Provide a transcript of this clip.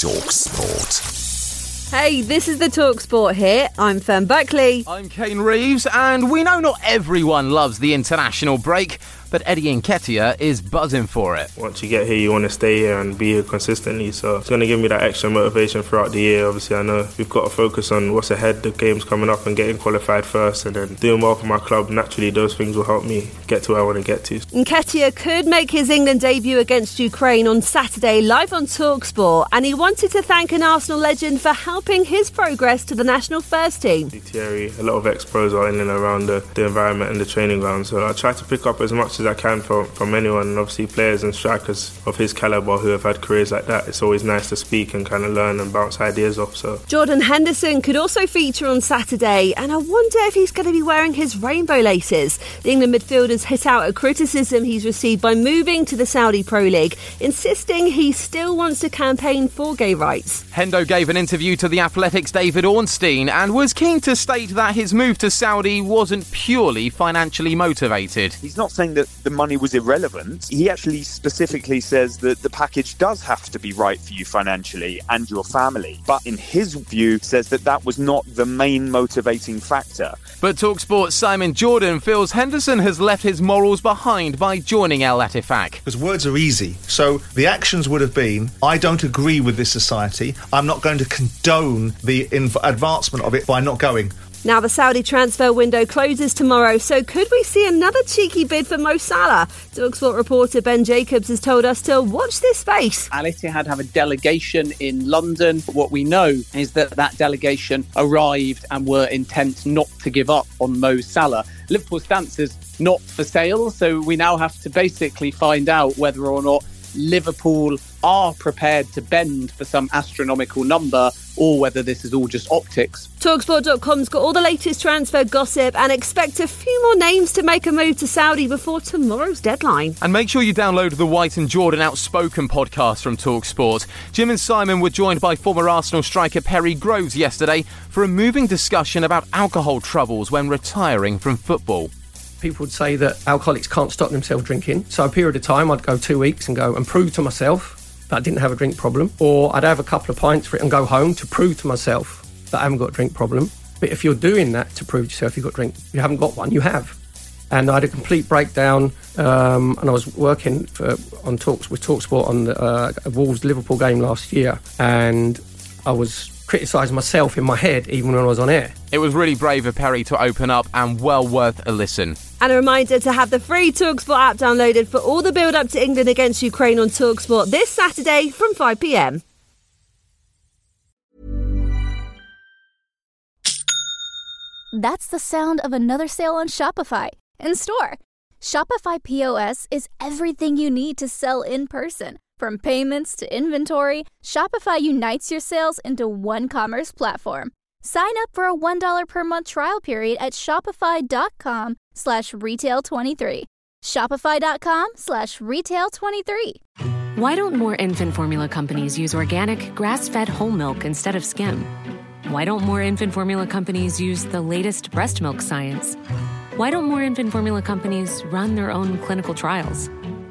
Talk Sport. Hey, this is the Talk Sport here. I'm Fern Buckley. I'm Kane Reeves, and we know not everyone loves the international break, but Eddie Nketiah is buzzing for it. Once you get here, you want to stay here and be here consistently. So it's going to give me that extra motivation throughout the year. Obviously, I know we've got to focus on what's ahead, the games coming up, and getting qualified first, and then doing well for my club. Naturally, those things will help me get to where I want to get to. Nketiah could make his England debut against Ukraine on Saturday, live on Talksport, and he wanted to thank an Arsenal legend for helping his progress to the national first team. Thierry, a lot of ex-pros are in and around the, the environment and the training ground, so I try to pick up as much as I can from, from anyone, and obviously players and strikers of his calibre who have had careers like that. It's always nice to speak and kind of learn and bounce ideas off. So Jordan Henderson could also feature on Saturday, and I wonder if he's going to be wearing his rainbow laces. The England midfielder's hit out at criticism he's received by moving to the Saudi Pro League, insisting he still wants to campaign for gay rights. Hendo gave an interview to the Athletic's David Ornstein and was keen to state that his move to Saudi wasn't purely financially motivated. He's not saying that the money was irrelevant. He actually specifically says that the package does have to be right for you financially and your family. But in his view, says that that was not the main motivating factor. But Talksport's Simon Jordan feels Henderson has left his morals behind by joining Al Ettifaq. Because words are easy. So the actions would have been I don't agree with this society. I'm not going to condone the inv- advancement of it by not going. Now, the Saudi transfer window closes tomorrow, so could we see another cheeky bid for Mo Salah? Talksport reporter Ben Jacobs has told us to watch this space. Al Ittihad have a delegation in London. What we know is that that delegation arrived and were intent not to give up on Mo Salah. Liverpool's stance is not for sale, so we now have to basically find out whether or not Liverpool are prepared to bend for some astronomical number or whether this is all just optics. Talksport.com's got all the latest transfer gossip and expect a few more names to make a move to Saudi before tomorrow's deadline. And make sure you download the White and Jordan Outspoken podcast from Talksport. Jim and Simon were joined by former Arsenal striker Perry Groves yesterday for a moving discussion about alcohol troubles when retiring from football people would say that alcoholics can't stop themselves drinking. So a period of time, I'd go two weeks and go and prove to myself that I didn't have a drink problem, or I'd have a couple of pints for it and go home to prove to myself that I haven't got a drink problem. But if you're doing that to prove to yourself you've got drink, you haven't got one, you have. And I had a complete breakdown, um, and I was working for, on talks with Talksport on the uh, Wolves Liverpool game last year, and I was criticising myself in my head even when I was on air. It was really brave of Perry to open up and well worth a listen. And a reminder to have the free Talksport app downloaded for all the build up to England against Ukraine on Talksport this Saturday from 5 pm. That's the sound of another sale on Shopify in store. Shopify POS is everything you need to sell in person. From payments to inventory, Shopify unites your sales into one commerce platform. Sign up for a $1 per month trial period at shopify.com slash retail23. Shopify.com slash retail23. Why don't more infant formula companies use organic, grass fed whole milk instead of skim? Why don't more infant formula companies use the latest breast milk science? Why don't more infant formula companies run their own clinical trials?